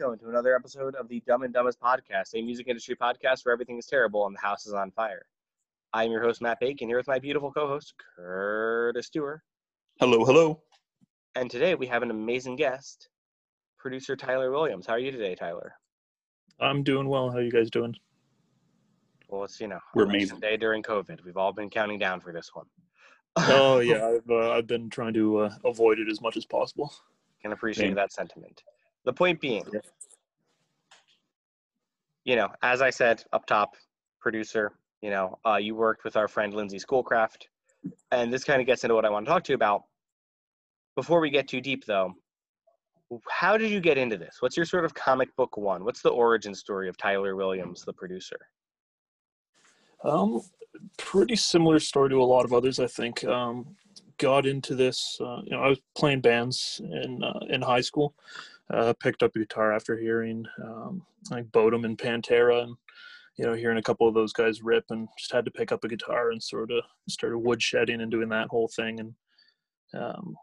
welcome to another episode of the Dumb and Dumbest Podcast, a music industry podcast where everything is terrible and the house is on fire. I am your host, Matt Bacon, here with my beautiful co host, Curtis Stewart. Hello, hello. And today we have an amazing guest, producer Tyler Williams. How are you today, Tyler? I'm doing well. How are you guys doing? Well, it's, you know, We're election amazing. day during COVID. We've all been counting down for this one. Oh yeah, I've uh, I've been trying to uh, avoid it as much as possible. Can appreciate Same. that sentiment. The point being, you know, as I said up top, producer, you know, uh, you worked with our friend Lindsay Schoolcraft, and this kind of gets into what I want to talk to you about. Before we get too deep, though, how did you get into this? What's your sort of comic book one? What's the origin story of Tyler Williams, the producer? Um, pretty similar story to a lot of others, I think. Um, got into this, uh, you know, I was playing bands in uh, in high school. Uh, picked up guitar after hearing um, like Bodom and Pantera, and you know, hearing a couple of those guys rip, and just had to pick up a guitar and sort of started woodshedding and doing that whole thing, and um,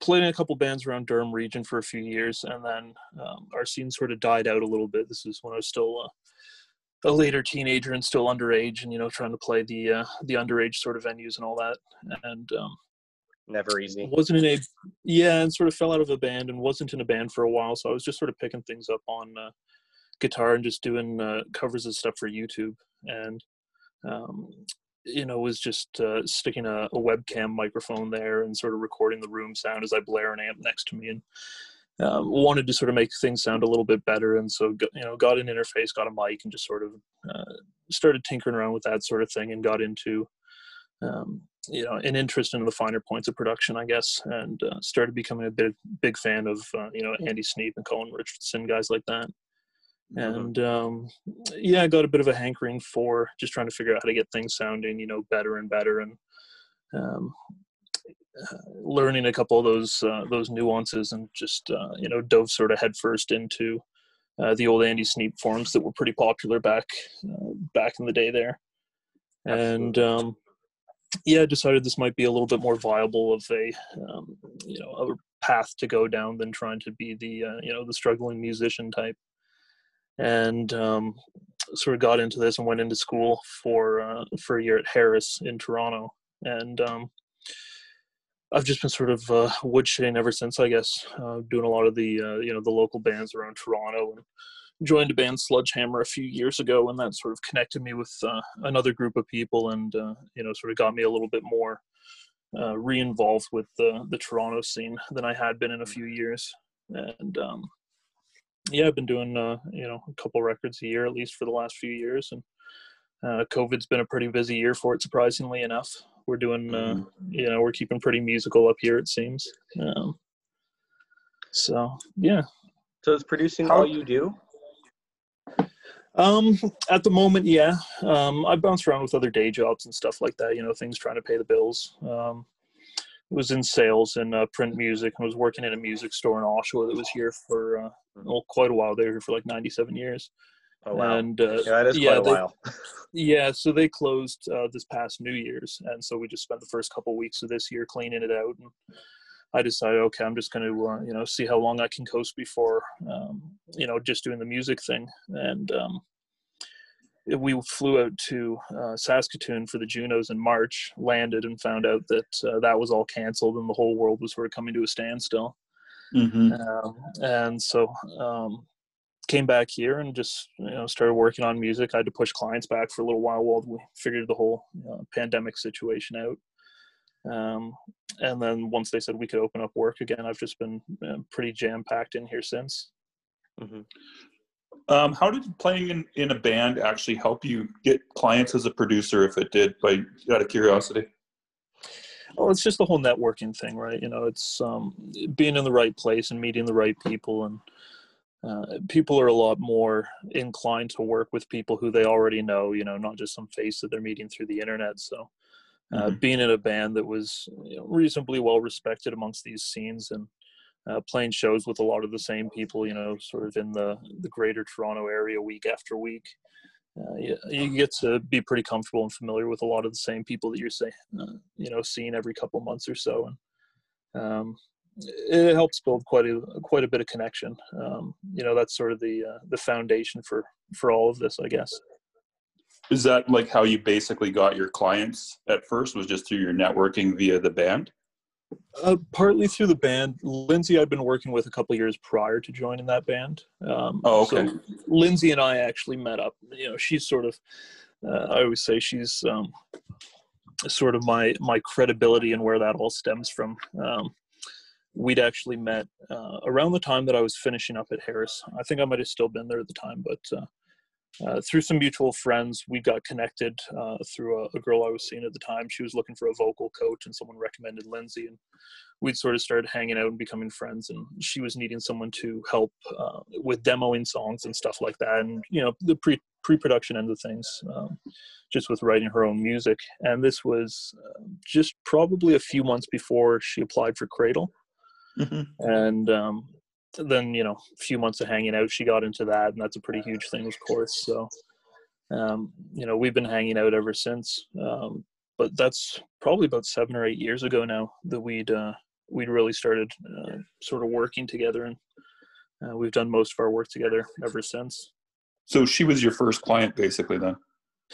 played in a couple bands around Durham region for a few years, and then um, our scene sort of died out a little bit. This is when I was still a later teenager and still underage, and you know, trying to play the uh, the underage sort of venues and all that, and um, Never easy. wasn't in a yeah, and sort of fell out of a band and wasn't in a band for a while. So I was just sort of picking things up on uh, guitar and just doing uh, covers of stuff for YouTube, and um, you know, was just uh, sticking a, a webcam microphone there and sort of recording the room sound as I blare an amp next to me, and um, wanted to sort of make things sound a little bit better. And so, you know, got an interface, got a mic, and just sort of uh, started tinkering around with that sort of thing, and got into um, you know an interest in the finer points of production, I guess, and uh, started becoming a big big fan of uh, you know Andy Sneap and Colin Richardson, guys like that. And um, yeah, I got a bit of a hankering for just trying to figure out how to get things sounding, you know, better and better, and um, uh, learning a couple of those uh, those nuances, and just uh, you know dove sort of headfirst into uh, the old Andy Sneap forums that were pretty popular back uh, back in the day there, and um, yeah, I decided this might be a little bit more viable of a um, you know a path to go down than trying to be the uh, you know the struggling musician type, and um, sort of got into this and went into school for uh, for a year at Harris in Toronto, and um, I've just been sort of uh, woodshedding ever since, I guess, uh, doing a lot of the uh, you know the local bands around Toronto and joined a band Sludgehammer a few years ago, and that sort of connected me with uh, another group of people, and uh, you know, sort of got me a little bit more uh, re-involved with the the Toronto scene than I had been in a few years. And um, yeah, I've been doing uh, you know a couple records a year at least for the last few years, and uh, COVID's been a pretty busy year for it, surprisingly enough. We're doing uh, you know we're keeping pretty musical up here, it seems. Um, so yeah, So is producing How- all you do? Um, at the moment, yeah. Um, I bounced around with other day jobs and stuff like that. You know, things trying to pay the bills. Um, it was in sales and uh, print music. I was working in a music store in Oshawa that was here for uh, well, quite a while. They were here for like ninety-seven years. Oh, wow. And uh, yeah, that is quite yeah, a they- while. yeah, so they closed uh, this past New Year's, and so we just spent the first couple weeks of this year cleaning it out. And I decided, okay, I'm just going to, uh, you know, see how long I can coast before, um, you know, just doing the music thing. And um, we flew out to uh, Saskatoon for the Junos in March, landed, and found out that uh, that was all canceled, and the whole world was sort of coming to a standstill. Mm-hmm. Um, and so um, came back here and just you know started working on music. I had to push clients back for a little while while we figured the whole uh, pandemic situation out. Um, and then once they said we could open up work again, I've just been uh, pretty jam packed in here since. Mhm. Um, how did playing in, in a band actually help you get clients as a producer? If it did, by out of curiosity. Well, it's just the whole networking thing, right? You know, it's um, being in the right place and meeting the right people and uh, people are a lot more inclined to work with people who they already know, you know, not just some face that they're meeting through the internet. So, uh, Mhm. being in a band that was you know, reasonably well respected amongst these scenes and uh, playing shows with a lot of the same people, you know, sort of in the the greater Toronto area week after week. Uh, you, you get to be pretty comfortable and familiar with a lot of the same people that you're say, uh, you know, seeing every couple months or so, and um, it helps build quite a quite a bit of connection. Um, you know, that's sort of the uh, the foundation for for all of this, I guess. Is that like how you basically got your clients at first? Was just through your networking via the band? Uh, partly through the band. Lindsay, I'd been working with a couple years prior to joining that band. Um, Oh, okay. So Lindsay and I actually met up. You know, she's sort of. Uh, I always say she's um, sort of my my credibility and where that all stems from. Um, we'd actually met uh, around the time that I was finishing up at Harris. I think I might have still been there at the time, but uh, uh, through some mutual friends, we got connected uh, through a, a girl I was seeing at the time. She was looking for a vocal coach, and someone recommended Lindsay, and we'd sort of started hanging out and becoming friends. And she was needing someone to help uh, with demoing songs and stuff like that, and you know the pre pre-production end of things, um, just with writing her own music. And this was uh, just probably a few months before she applied for Cradle Mhm. and um, then you know a few months of hanging out she got into that and that's a pretty huge thing of course so um, you know we've been hanging out ever since um, but that's probably about seven or eight years ago now that we'd uh, we'd really started uh, sort of working together and uh, we've done most of our work together ever since So she was your first client, basically. Then.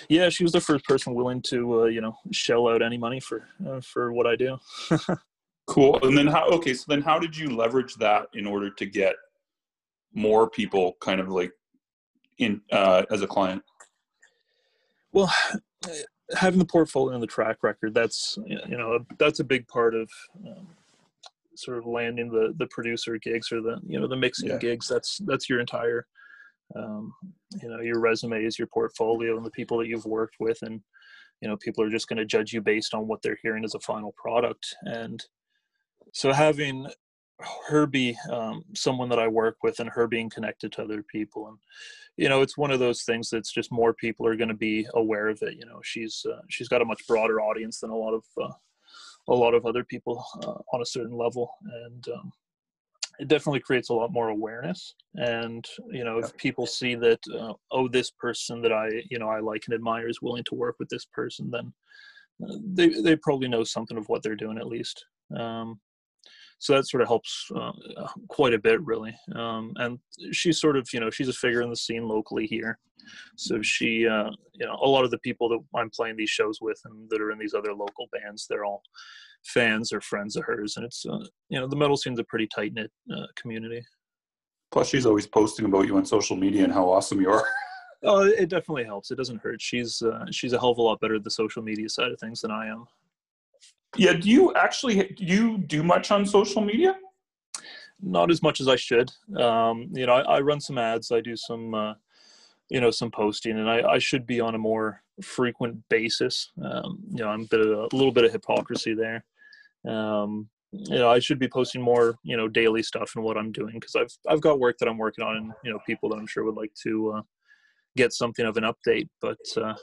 yeah she was the first person willing to uh, you know shell out any money for uh, for what i do Cool. And then how? Okay, so then how did you leverage that in order to get more people, kind of like, in uh, as a client? Well, having the portfolio and the track record, that's you know that's a big part of um, sort of landing the the producer gigs or the you know the mixing Yeah. gigs. That's that's your entire um, you know your resume is your portfolio and the people that you've worked with, and you know people are just going to judge you based on what they're hearing as a final product. And so having her be um, someone that I work with and her being connected to other people and you know it's one of those things that's just more people are going to be aware of it you know she's uh, she's got a much broader audience than a lot of uh, a lot of other people uh, on a certain level and um, it definitely creates a lot more awareness and you know if people see that uh, oh this person that i you know i like and admire is willing to work with this person then uh, they they probably know something of what they're doing at least um, so that sort of helps uh, quite a bit really. Um, and she's sort of you know she's a figure in the scene locally here. So she uh, you know a lot of the people that i'm playing these shows with and that are in these other local bands they're all fans or friends of hers. And it's uh, you know the metal scene's a pretty tight knit uh, community. Plus, she's always posting about you on social media and how awesome you are. oh it definitely helps. It doesn't hurt. She's uh, she's a hell of a lot better at the social media side of things than i am yeah. Do you actually do you do much on social media? not as much as I should. Um, you know, I, I run some ads. I do some, uh, you know, some posting, and I, I should be on a more frequent basis. Um, you know, I'm a bit of a, little bit of hypocrisy there. Um, you know, I should be posting more, you know, daily stuff and what I'm doing because I've I've got work that I'm working on, and you know, people that I'm sure would like to uh, get something of an update. But uh,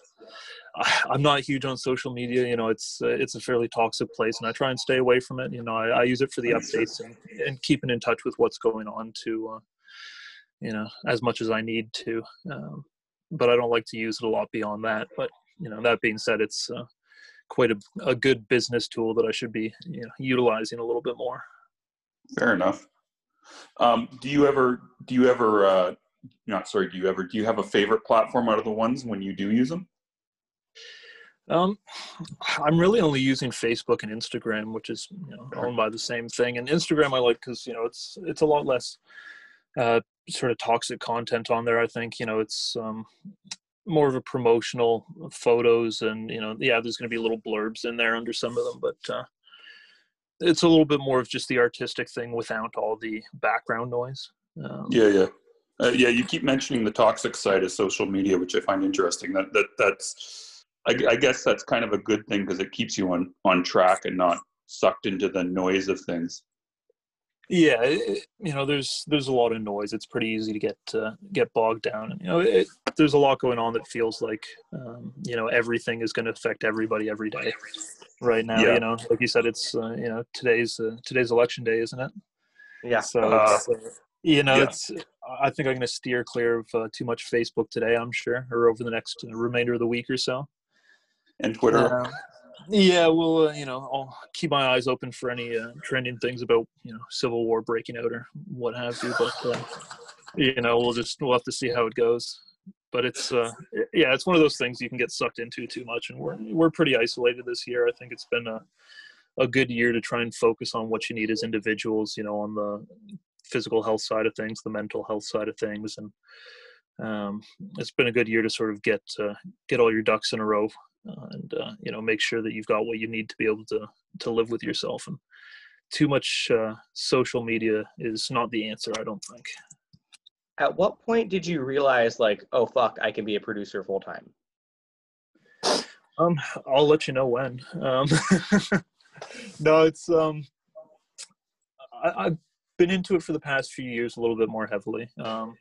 I'm not huge on social media. You know, it's uh, it's a fairly toxic place, and I try and stay away from it. You know, I, I use it for the updates and, and keeping in touch with what's going on to, uh, you know, as much as I need to. Um, but I don't like to use it a lot beyond that. But you know, that being said, it's uh, quite a, a good business tool that I should be you know, utilizing a little bit more. Fair enough. Um, do you ever do you ever uh, not sorry? Do you ever do you have a favorite platform out of the ones when you do use them? Um, I'm really only using Facebook and Instagram, which is you know owned by the same thing. And Instagram I like because you know it's it's a lot less uh, sort of toxic content on there. I think you know it's um, more of a promotional photos, and you know yeah, there's going to be little blurbs in there under some of them, but uh, it's a little bit more of just the artistic thing without all the background noise. Um, Yeah, yeah, uh, yeah. You keep mentioning the toxic side of social media, which I find interesting. That that that's I, I guess that's kind of a good thing because it keeps you on on track and not sucked into the noise of things. yeah it, you know there's there's a lot of noise it's pretty easy to get uh, get bogged down and you know it, there's a lot going on that feels like um, you know everything is going to affect everybody every day right now Yeah. you know like you said it's uh, you know today's uh, today's election day isn't it Yeah. so Uh, it's, uh, you know yeah. it's i think i'm going to steer clear of uh, too much facebook today i'm sure or over the next uh, remainder of the week or so And Twitter. um, yeah, well, uh, you know, I'll keep my eyes open for any uh, trending things about you know civil war breaking out or what have you. But uh, you know, we'll just we'll have to see how it goes. But it's uh, yeah, it's one of those things you can get sucked into too much, and we're we're pretty isolated this year. I think it's been a a good year to try and focus on what you need as individuals. You know, on the physical health side of things, the mental health side of things, and um, it's been a good year to sort of get uh, get all your ducks in a row uh, and uh, you know make sure that you've got what you need to be able to to live with yourself and too much uh, social media is not the answer i don't think At what point did you realize, like, oh fuck, I can be a producer full time? um i'll let you know when um no it's um I, i've been into it for the past few years a little bit more heavily. Um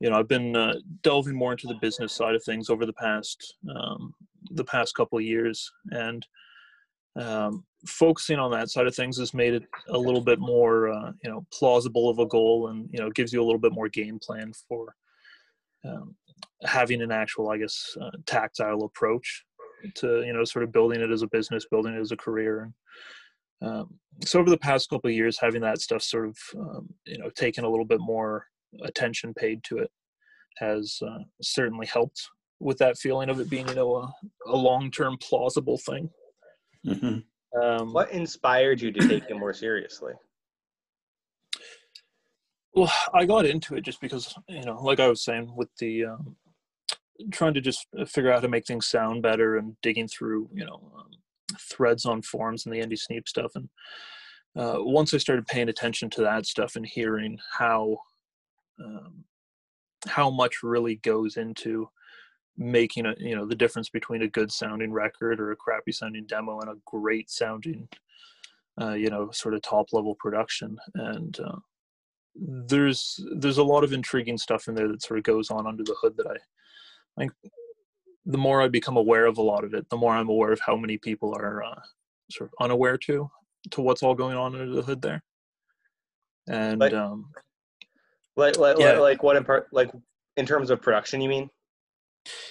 you know i've been uh, delving more into the business side of things over the past um the past couple of years. And um, focusing on that side of things has made it a little bit more uh, you know plausible of a goal and you know gives you a little bit more game plan for um, having an actual i guess uh, tactile approach to you know sort of building it as a business building it as a career. and um, so over the past couple of years having that stuff sort of um, you know taken a little bit more attention paid to it has uh, certainly helped with that feeling of it being you know a, a long-term plausible thing Mhm. um, What inspired you to take it more seriously? Well, I got into it just because, you know, like I was saying, with the um, trying to just figure out how to make things sound better and digging through, you know, um, threads on forums and the Andy Sneap stuff. And uh, once I started paying attention to that stuff and hearing how um, how much really goes into making a you know the difference between a good sounding record or a crappy sounding demo and a great sounding uh, you know sort of top level production and uh, there's there's a lot of intriguing stuff in there that sort of goes on under the hood that I I think the more I become aware of a lot of it, the more I'm aware of how many people are uh, sort of unaware to to what's all going on under the hood there. And Like- um, Like, like, Yeah. like, what in part, like in terms of production, you mean?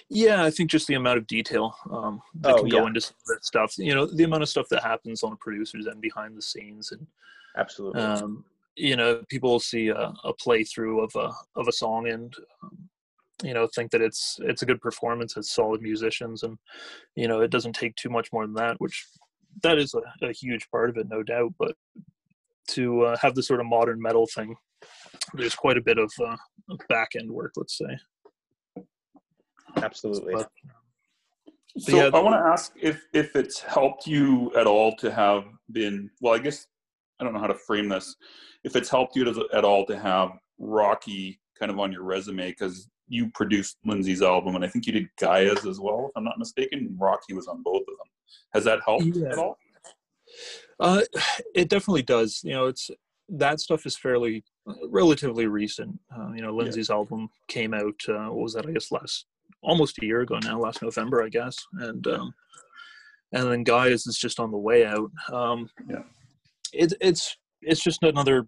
yeah, I think just the amount of detail um, that Oh, can go yeah. into some of that stuff. You know, the amount of stuff that happens on a producers and behind the scenes, and Absolutely. um, you know people will see a, a playthrough of a of a song and you know think that it's it's a good performance it's solid musicians and you know it doesn't take too much more than that which that is a, a huge part of it no doubt but to uh, have the sort of modern metal thing there's quite a bit of uh, back end work let's say Absolutely. but, So yeah, I want to ask if if it's helped you at all to have been well. I guess I don't know how to frame this. If it's helped you to, at all to have Rocky kind of on your resume because you produced Lindsay's album and I think you did Gaia's as well, if I'm not mistaken. Rocky was on both of them. Has that helped Yeah. at all? Uh, it definitely does. You know, it's that stuff is fairly relatively recent. Uh, you know, Lindsay's album came out. Uh, what was that? I guess last almost a year ago now, last November, I guess. And um, and then Gaia's is just on the way out. Um, Yeah. It, it's it's just another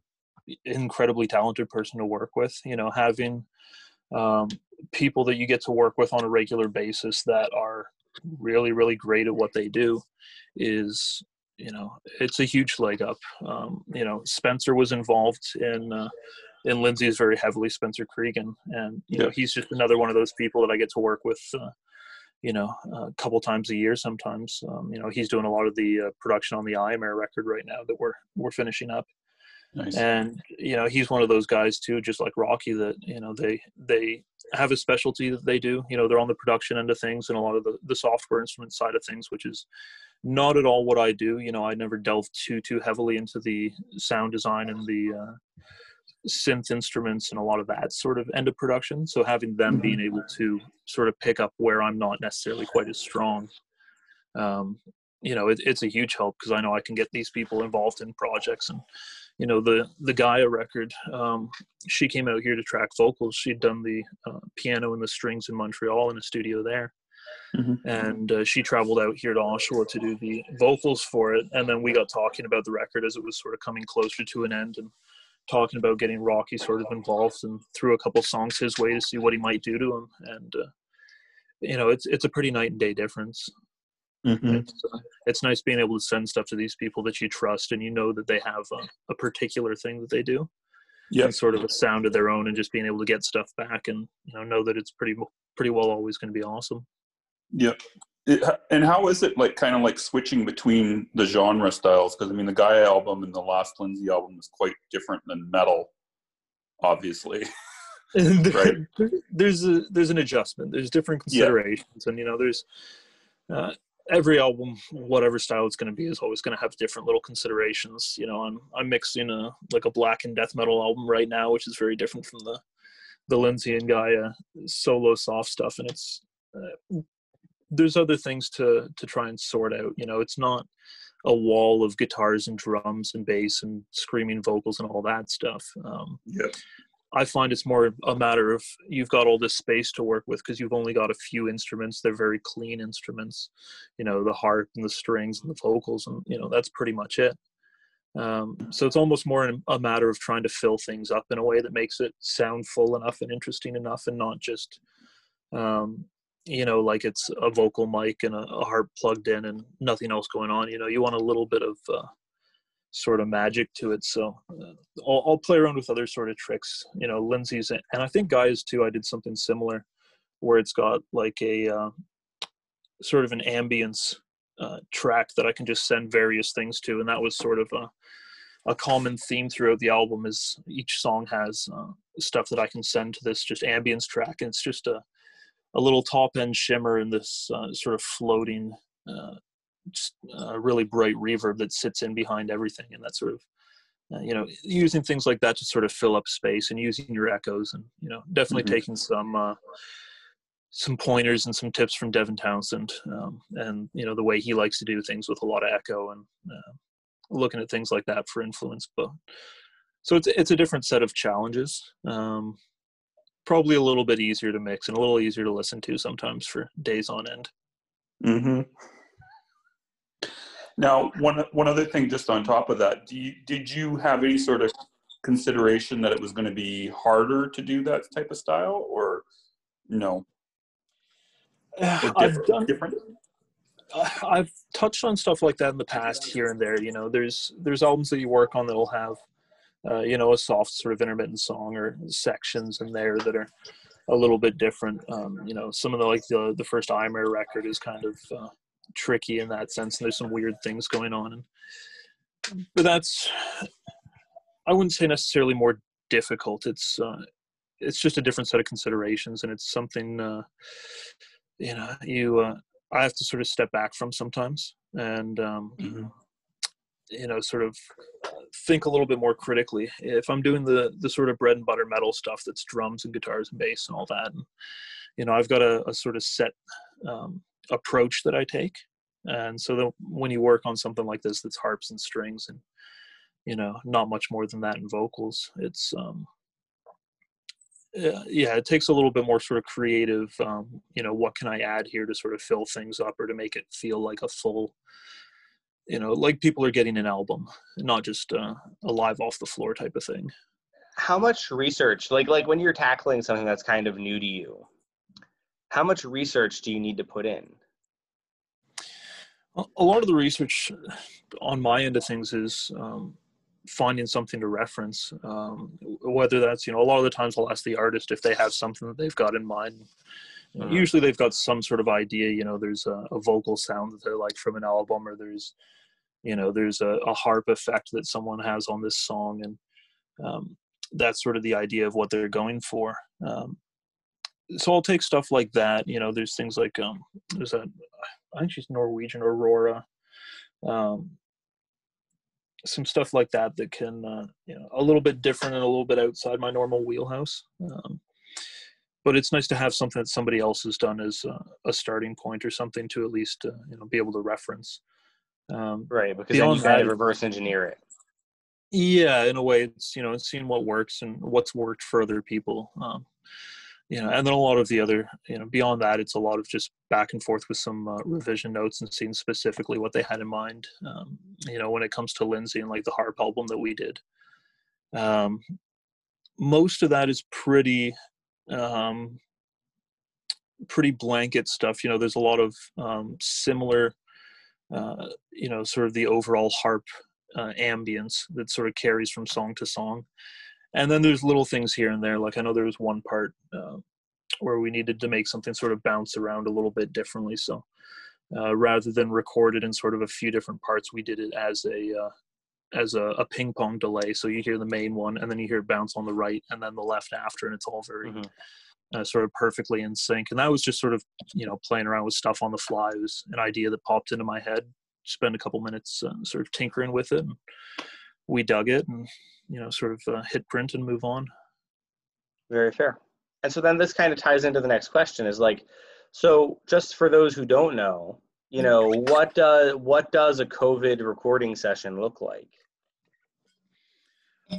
incredibly talented person to work with. You know, having um, people that you get to work with on a regular basis that are really really great at what they do is you know it's a huge leg up. Um, you know spencer was involved in uh, in lindsay's very heavily spencer creaghan. And you know Yeah. he's just another one of those people that i get to work with uh, you know a couple times a year sometimes. Um, you know he's doing a lot of the uh, production on the imare record right now that we're we're finishing up Nice. and you know he's one of those guys too just like rocky that you know they they have a specialty that they do. You know they're on the production end of things and a lot of the, the software instrument side of things which is not at all what i do. You know i never delved too too heavily into the sound design and the uh, synth instruments and a lot of that sort of end of production. So having them being able to sort of pick up where i'm not necessarily quite as strong um, you know it, it's a huge help because i know i can get these people involved in projects and you know the the Gaia record. Um, she came out here to track vocals. She'd done the uh, piano and the strings in Montreal in a studio there, Mhm. and uh, she traveled out here to Oshawa to do the vocals for it. And then we got talking about the record as it was sort of coming closer to an end, and talking about getting Rocky sort of involved and threw a couple songs his way to see what he might do to him. And uh, you know, it's it's a pretty night and day difference. Mhm. It's, uh, it's nice being able to send stuff to these people that you trust and you know that they have a, a particular thing that they do Yep. and sort of a sound of their own and just being able to get stuff back and you know know that it's pretty pretty well always going to be awesome Yep. It, and how is it like kind of like switching between the genre styles? Because I mean, the Gaia album and the last Lindsay album is quite different than metal, obviously. Right. there's a there's an adjustment there's different Yeah. considerations and you know there's uh, every album whatever style it's going to be is always going to have different little considerations. You know i'm i'm mixing a like a black and death metal album right now which is very different from the the lindsay and gaia solo soft stuff and it's uh, there's other things to to try and sort out. You know it's not a wall of guitars and drums and bass and screaming vocals and all that stuff. Um, Yep. I find it's more a matter of you've got all this space to work with because you've only got a few instruments. They're very clean instruments, you know, the harp and the strings and the vocals, and you know that's pretty much it. Um, so it's almost more a matter of trying to fill things up in a way that makes it sound full enough and interesting enough, and not just, um, you know, like it's a vocal mic and a, a harp plugged in and nothing else going on. You know, you want a little bit of uh, sort of magic to it. So uh, I'll, I'll play around with other sort of tricks, you know, Lindsay's, and I think Gaia's too. I did something similar where it's got like a uh, sort of an ambience uh, track that I can just send various things to, and that was sort of a a common theme throughout the album is each song has uh, stuff that I can send to this just ambience track, and it's just a a little top end shimmer in this uh, sort of floating uh, just uh, really bright reverb that sits in behind everything and that sort of uh, you know using things like that to sort of fill up space and using your echoes and you know definitely Mhm. taking some uh, some pointers and some tips from Devin Townsend um, and you know the way he likes to do things with a lot of echo and uh, looking at things like that for influence but so it's it's a different set of challenges um, probably a little bit easier to mix and a little easier to listen to sometimes for days on end Mm-hmm. Now, one one other thing, just on top of that, do you, did you have any sort of consideration that it was going to be harder to do that type of style, or no? Or I've done different. I've touched on stuff like that in the past here and there. You know, there's there's albums that you work on that'll have, uh, you know, a soft sort of intermittent song or sections in there that are a little bit different. Um, you know, some of the like the the first Eimer record is kind of uh, tricky in that sense, and there's some weird things going on. And but that's I wouldn't say necessarily more difficult. It's uh, it's just a different set of considerations, and it's something uh, you know you. Uh, I have to sort of step back from sometimes and um, Mhm. you know sort of think a little bit more critically. If I'm doing the the sort of bread and butter metal stuff that's drums and guitars and bass and all that, and, you know I've got a, a sort of set um, approach that I take, and so that when you work on something like this that's harps and strings and you know not much more than that in vocals, it's um, yeah, yeah, it takes a little bit more sort of creative. Um, you know, what can I add here to sort of fill things up or to make it feel like a full, you know, like people are getting an album, not just uh, a live off the floor type of thing. How much research, like like when you're tackling something that's kind of new to you, how much research do you need to put in? A- lot of the research on my end of things is um, finding something to reference. Um, whether that's you know a lot of the times I'll ask the artist if they have something that they've got in mind. Mhm. Usually they've got some sort of idea. You know, there's a, a vocal sound that they're like from an album, or there's you know there's a, a harp effect that someone has on this song, and um, that's sort of the idea of what they're going for. Um, so I'll take stuff like that. You know, there's things like um, there's a I think she's Norwegian Aurora. Um, some stuff like that that can uh, you know a little bit different and a little bit outside my normal wheelhouse. Um, but it's nice to have something that somebody else has done as uh, a starting point or something to at least uh, you know be able to reference. Um, Right, because then you kind of that- reverse engineer it. yeah in a way it's you know seeing what works and what's worked for other people um, you know and then a lot of the other you know beyond that it's a lot of just back and forth with some uh, revision notes and seeing specifically what they had in mind um, you know when it comes to lindsay and like the harp album that we did. Um, most of that is pretty um, pretty blanket stuff you know there's a lot of um, similar uh, you know sort of the overall harp uh, ambience that sort of carries from song to song and then there's little things here and there like i know there was one part uh, where we needed to make something sort of bounce around a little bit differently so uh, rather than record it in sort of a few different parts we did it as a uh, as a, a, ping pong delay. So you hear the main one and then you hear it bounce on the right and then the left after and it's all very mm-hmm. Uh, sort of perfectly in sync. And that was just sort of you know playing around with stuff on the fly. It was an idea that popped into my head spend a couple minutes uh, sort of tinkering with it and we dug it and you know sort of uh, hit print and move on. Very fair. And so then this kind of ties into the next question is like so just for those who don't know you know what does what does a covid recording session look like?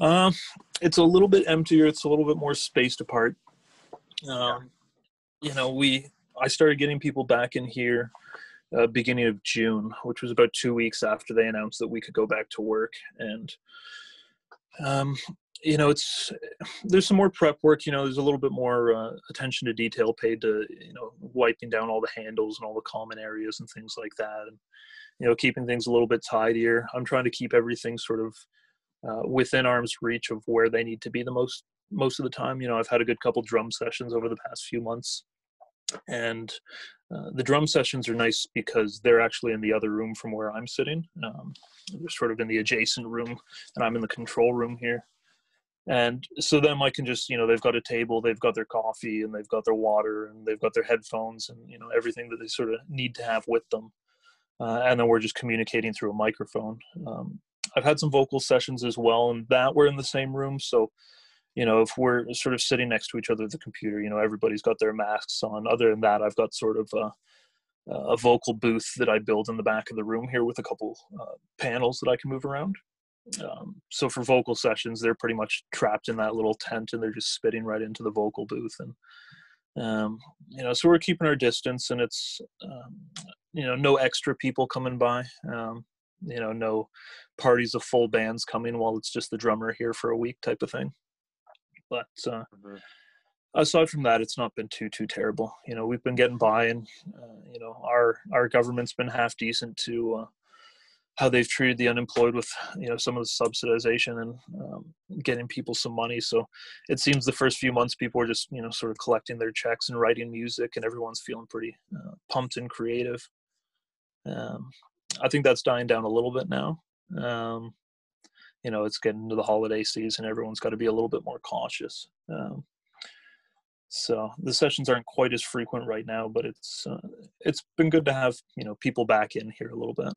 Um it's a little bit emptier. It's a little bit more spaced apart. Um you know we i started getting people back in here uh, beginning of june which was about two weeks after they announced that we could go back to work. And um, you know it's there's some more prep work you know there's a little bit more uh, attention to detail paid to you know wiping down all the handles and all the common areas and things like that and you know keeping things a little bit tidier. I'm trying to keep everything sort of uh, within arm's reach of where they need to be the most most of the time. You know i've had a good couple drum sessions over the past few months. And uh, the drum sessions are nice because they're actually in the other room from where i'm sitting. Um, they're sort of in the adjacent room and i'm in the control room here. And so then i can just you know they've got a table they've got their coffee and they've got their water and they've got their headphones and you know everything that they sort of need to have with them. Uh, and then we're just communicating through a microphone. Um, i've had some vocal sessions as well and that we're in the same room so you know if we're sort of sitting next to each other at the computer you know everybody's got their masks on other than that i've got sort of a, a vocal booth that i build in the back of the room here with a couple uh, panels that i can move around um, so for vocal sessions, they're pretty much trapped in that little tent and they're just spitting right into the vocal booth. And, um, you know, so we're keeping our distance and it's, um, you know, no extra people coming by, um, you know, no parties of full bands coming while it's just the drummer here for a week type of thing. But, uh, mm-hmm. aside from that, it's not been too, too terrible. You know, we've been getting by and, uh, you know, our, our government's been half decent to, uh, how they've treated the unemployed with you know some of the subsidization and um, getting people some money so it seems the first few months people are just you know sort of collecting their checks and writing music and everyone's feeling pretty uh, pumped and creative um, i think that's dying down a little bit now um, you know it's getting into the holiday season everyone's got to be a little bit more cautious um, so the sessions aren't quite as frequent right now but it's uh, it's been good to have you know people back in here a little bit.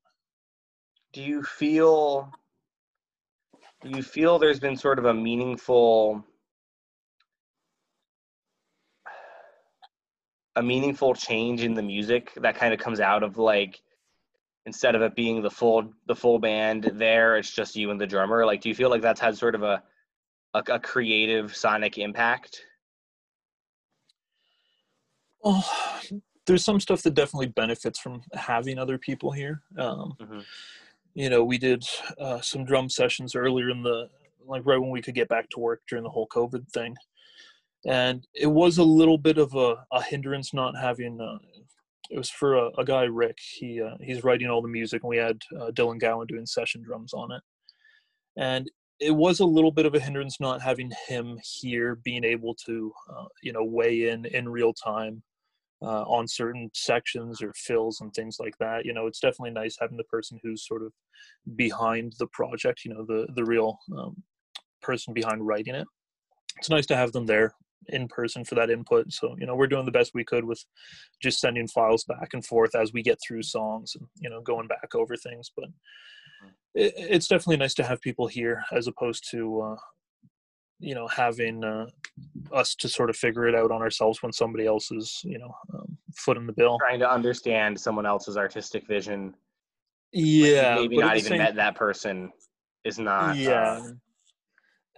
Do you feel do you feel there's been sort of a meaningful a meaningful change in the music that kind of comes out of like instead of it being the full the full band there it's just you and the drummer. Like do you feel like that's had sort of a a, a creative sonic impact? Oh there's some stuff that definitely benefits from having other people here. Um, mm-hmm. you know, we did uh, some drum sessions earlier in the like right when we could get back to work during the whole COVID thing, and it was a little bit of a, a hindrance not having. Uh, it was for a, a guy Rick. He uh, he's writing all the music, and we had uh, Dylan Gowan doing session drums on it, and it was a little bit of a hindrance not having him here, being able to uh, you know weigh in in real time uh, on certain sections or fills and things like that. You know, it's definitely nice having the person who's sort of behind the project. You know, the the real um, person behind writing it. It's nice to have them there in person for that input. So you know, we're doing the best we could with just sending files back and forth as we get through songs and you know going back over things. But mm. it, it's definitely nice to have people here as opposed to uh, you know having uh, us to sort of figure it out on ourselves when somebody else is you know um, footing the bill trying to understand someone else's artistic vision yeah maybe not even same... met that person is not. yeah. Uh,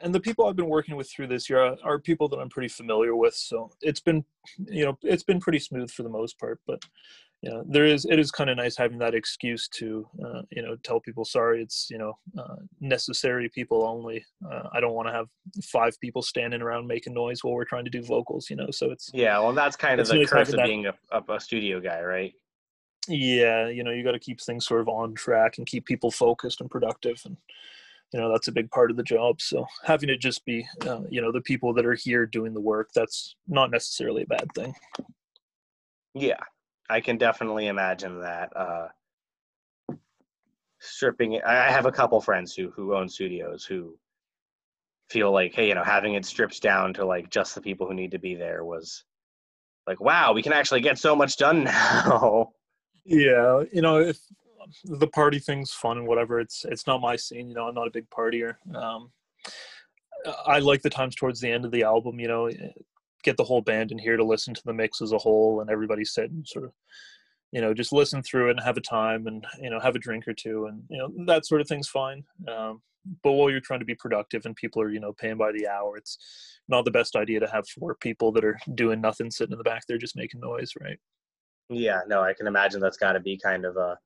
and the people I've been working with through this year are, people that I'm pretty familiar with, so it's been, you know, it's been pretty smooth for the most part. But you know, there is it is kind of nice having that excuse to, uh, you know, tell people sorry. It's you know, uh, necessary people only. Uh, I don't want to have five people standing around making noise while we're trying to do vocals. You know, so it's yeah, well, that's kind of the nice curse of that- being a, a, a studio guy, right? yeah, you know, you got to keep things sort of on track and keep people focused and productive and you know that's a big part of the job so having it just be uh, you know the people that are here doing the work that's not necessarily a bad thing Yeah, I can definitely imagine that. Uh, stripping it, I I have a couple friends who who own studios who feel like, hey, you know, having it stripped down to like just the people who need to be there was like, wow, we can actually get so much done now. yeah you know if the party thing's fun and whatever it's it's not my scene you know i'm not a big partier um i like the times towards the end of the album you know get the whole band in here to listen to the mix as a whole and everybody sit and sort of you know just listen through it and have a time and you know have a drink or two and you know that sort of thing's fine um but while you're trying to be productive and people are you know paying by the hour it's not the best idea to have four people that are doing nothing sitting in the back there just making noise right? Yeah, no, I can imagine that's got to be kind of a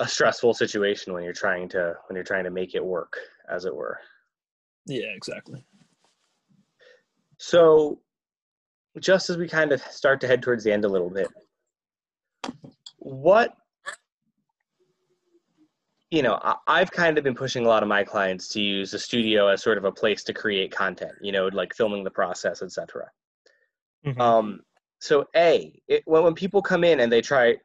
a stressful situation when you're trying to when you're trying to make it work, as it were. yeah exactly So, just as we kind of start to head towards the end a little bit, what, you know, I, I've kind of been pushing a lot of my clients to use the studio as sort of a place to create content, you know, like filming the process, etc. Mhm. Um, so, A, it, when, when people come in and they try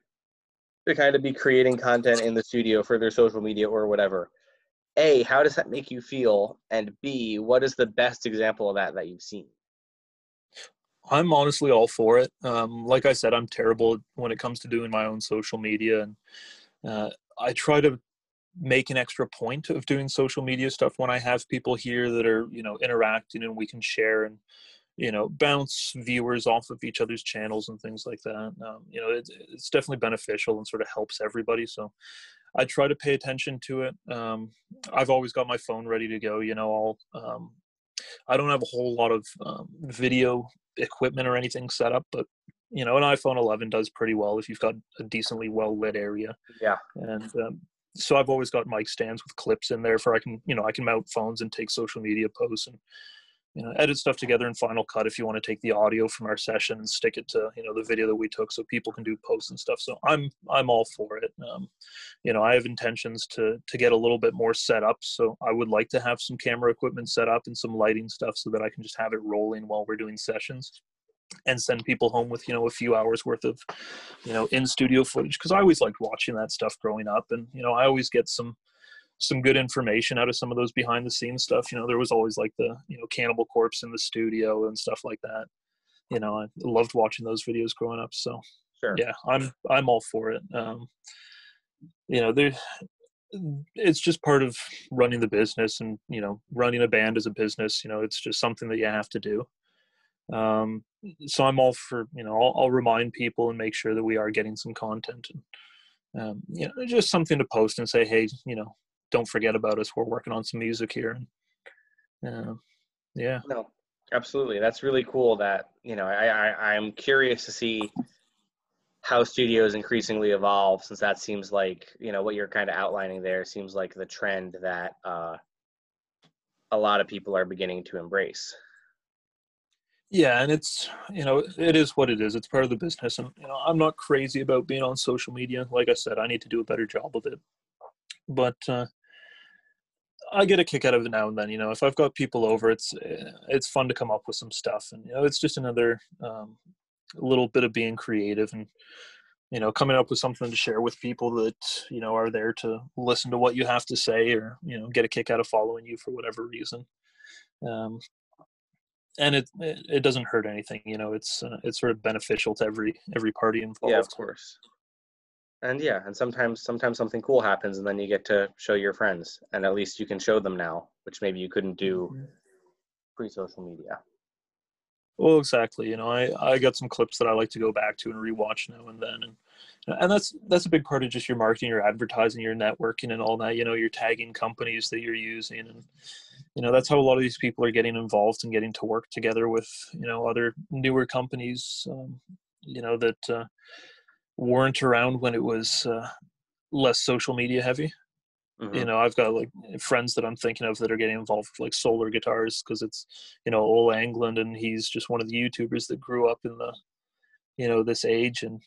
to kind of be creating content in the studio for their social media or whatever, A, how does that make you feel? And B, what is the best example of that that you've seen? I'm honestly all for it. Um, like I said, I'm terrible when it comes to doing my own social media, and uh, I try to make an extra point of doing social media stuff when I have people here that are, you know, interacting and we can share and, you know, bounce viewers off of each other's channels and things like that. Um, you know, it's, it's definitely beneficial and sort of helps everybody. So I try to pay attention to it. Um, I've always got my phone ready to go. You know, I'll. Um, I don't have a whole lot of um, video equipment or anything set up, but you know, an iPhone 11 does pretty well if you've got a decently well lit area. Yeah. And um, so I've always got mic stands with clips in there for I can, you know, I can mount phones and take social media posts and you know edit stuff together in Final Cut if you want to take the audio from our session and stick it to you know the video that we took so people can do posts and stuff. So I'm I'm all for it. Um, you know, I have intentions to to get a little bit more set up. So I would like to have some camera equipment set up and some lighting stuff so that I can just have it rolling while we're doing sessions and send people home with you know a few hours worth of you know in studio footage because I always liked watching that stuff growing up and you know I always get some some good information out of some of those behind the scenes stuff you know there was always like the you know cannibal corpse in the studio and stuff like that. You know I loved watching those videos growing up so Sure. yeah i'm i'm all for it. Um you know there it's just part of running the business and you know running a band as a business you know it's just something that you have to do. Um so i'm all for you know i'll, I'll remind people and make sure that we are getting some content and um you know just something to post and say hey you know don't forget about us we're working on some music here and uh, yeah No, absolutely. That's really cool. That you know, I, I I'm curious to see how studios increasingly evolve, since that seems like you know what you're kind of outlining there seems like the trend that uh, a lot of people are beginning to embrace. yeah and it's you know it is what it is it's part of the business and you know i'm not crazy about being on social media like i said i need to do a better job of it but uh I get a kick out of it now and then. You know, if I've got people over, it's it's fun to come up with some stuff, and you know, it's just another um, little bit of being creative and you know coming up with something to share with people that you know are there to listen to what you have to say, or you know, get a kick out of following you for whatever reason. Um, and it, it it doesn't hurt anything. You know, it's uh, it's sort of beneficial to every every party involved. Yeah, of course. And yeah, and sometimes sometimes something cool happens, and then you get to show your friends, and at least you can show them now, which maybe you couldn't do pre-social media. Well, exactly. You know, I I got some clips that I like to go back to and rewatch now and then, and and that's that's a big part of just your marketing, your advertising, your networking, and all that. You know, you're tagging companies that you're using, and you know that's how a lot of these people are getting involved and getting to work together with you know other newer companies. Um, you know that uh, weren't around when it was uh, less social media heavy Mhm. you know i've got like friends that i'm thinking of that are getting involved with like solar guitars because it's you know Ola Englund and he's just one of the youtubers that grew up in the you know this age and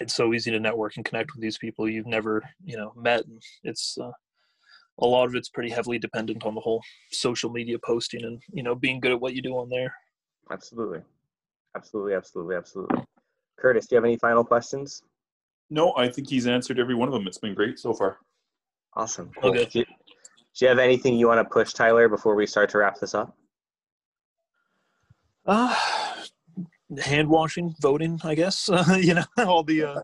it's so easy to network and connect with these people you've never you know met and it's uh, a lot of it's pretty heavily dependent on the whole social media posting and you know being good at what you do on there Absolutely. Absolutely, absolutely, absolutely. Curtis, do you have any final questions? No, I think he's answered every one of them. It's been great so far. Awesome. Cool. good. Do, you, do you have anything you want to push, Tyler, before we start to wrap this up? Uh, hand washing, voting, I guess. Uh, you know, all the uh,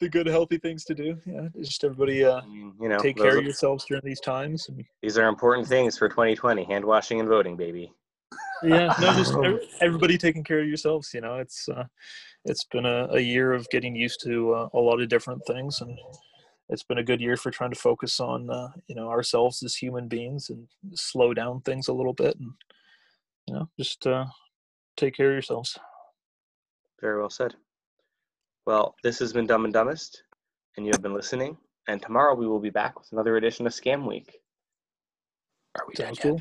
the good, healthy things to do. Yeah, just everybody uh, You know, take care are- of yourselves during these times. And, these are important things for 2020: hand washing and voting, baby. Yeah, no, just everybody taking care of yourselves. You know, it's uh, it's been a, a year of getting used to uh, a lot of different things, and it's been a good year for trying to focus on uh, you know ourselves as human beings and slow down things a little bit, and you know, just uh, take care of yourselves. Very well said. Well, this has been Dumb and Dumbest, and you have been listening. And tomorrow we will be back with another edition of Scam Week. Are we Sounds cool.